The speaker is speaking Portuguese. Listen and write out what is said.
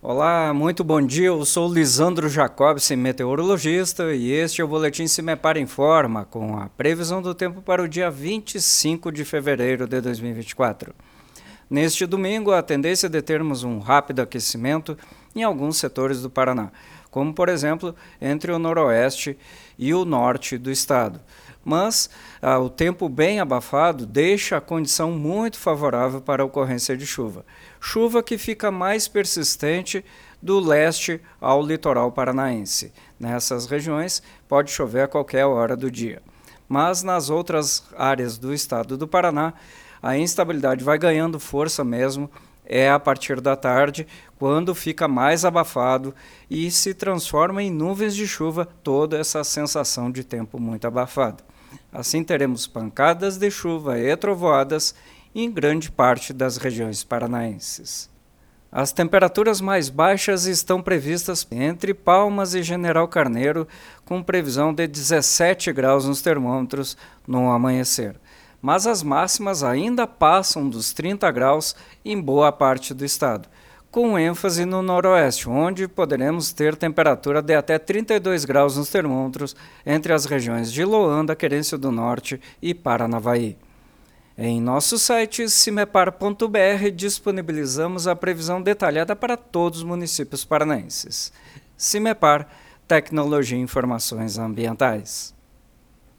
Olá, muito bom dia. Eu sou Lisandro Jacobsen, meteorologista, e este é o Boletim Se Me Para Informa, com a previsão do tempo para o dia 25 de fevereiro de 2024. Neste domingo, a tendência é de termos um rápido aquecimento em alguns setores do Paraná, como, por exemplo, entre o noroeste e o norte do estado. Mas ah, o tempo bem abafado deixa a condição muito favorável para a ocorrência de chuva. Chuva que fica mais persistente do leste ao litoral paranaense. Nessas regiões pode chover a qualquer hora do dia. Mas nas outras áreas do estado do Paraná, a instabilidade vai ganhando força mesmo é a partir da tarde, quando fica mais abafado e se transforma em nuvens de chuva, toda essa sensação de tempo muito abafado. Assim teremos pancadas de chuva e trovoadas em grande parte das regiões paranaenses. As temperaturas mais baixas estão previstas entre Palmas e General Carneiro, com previsão de 17 graus nos termômetros no amanhecer mas as máximas ainda passam dos 30 graus em boa parte do estado, com ênfase no noroeste, onde poderemos ter temperatura de até 32 graus nos termômetros entre as regiões de Loanda, Querência do Norte e Paranavaí. Em nosso site cimepar.br disponibilizamos a previsão detalhada para todos os municípios paranaenses. Cimepar, Tecnologia e Informações Ambientais.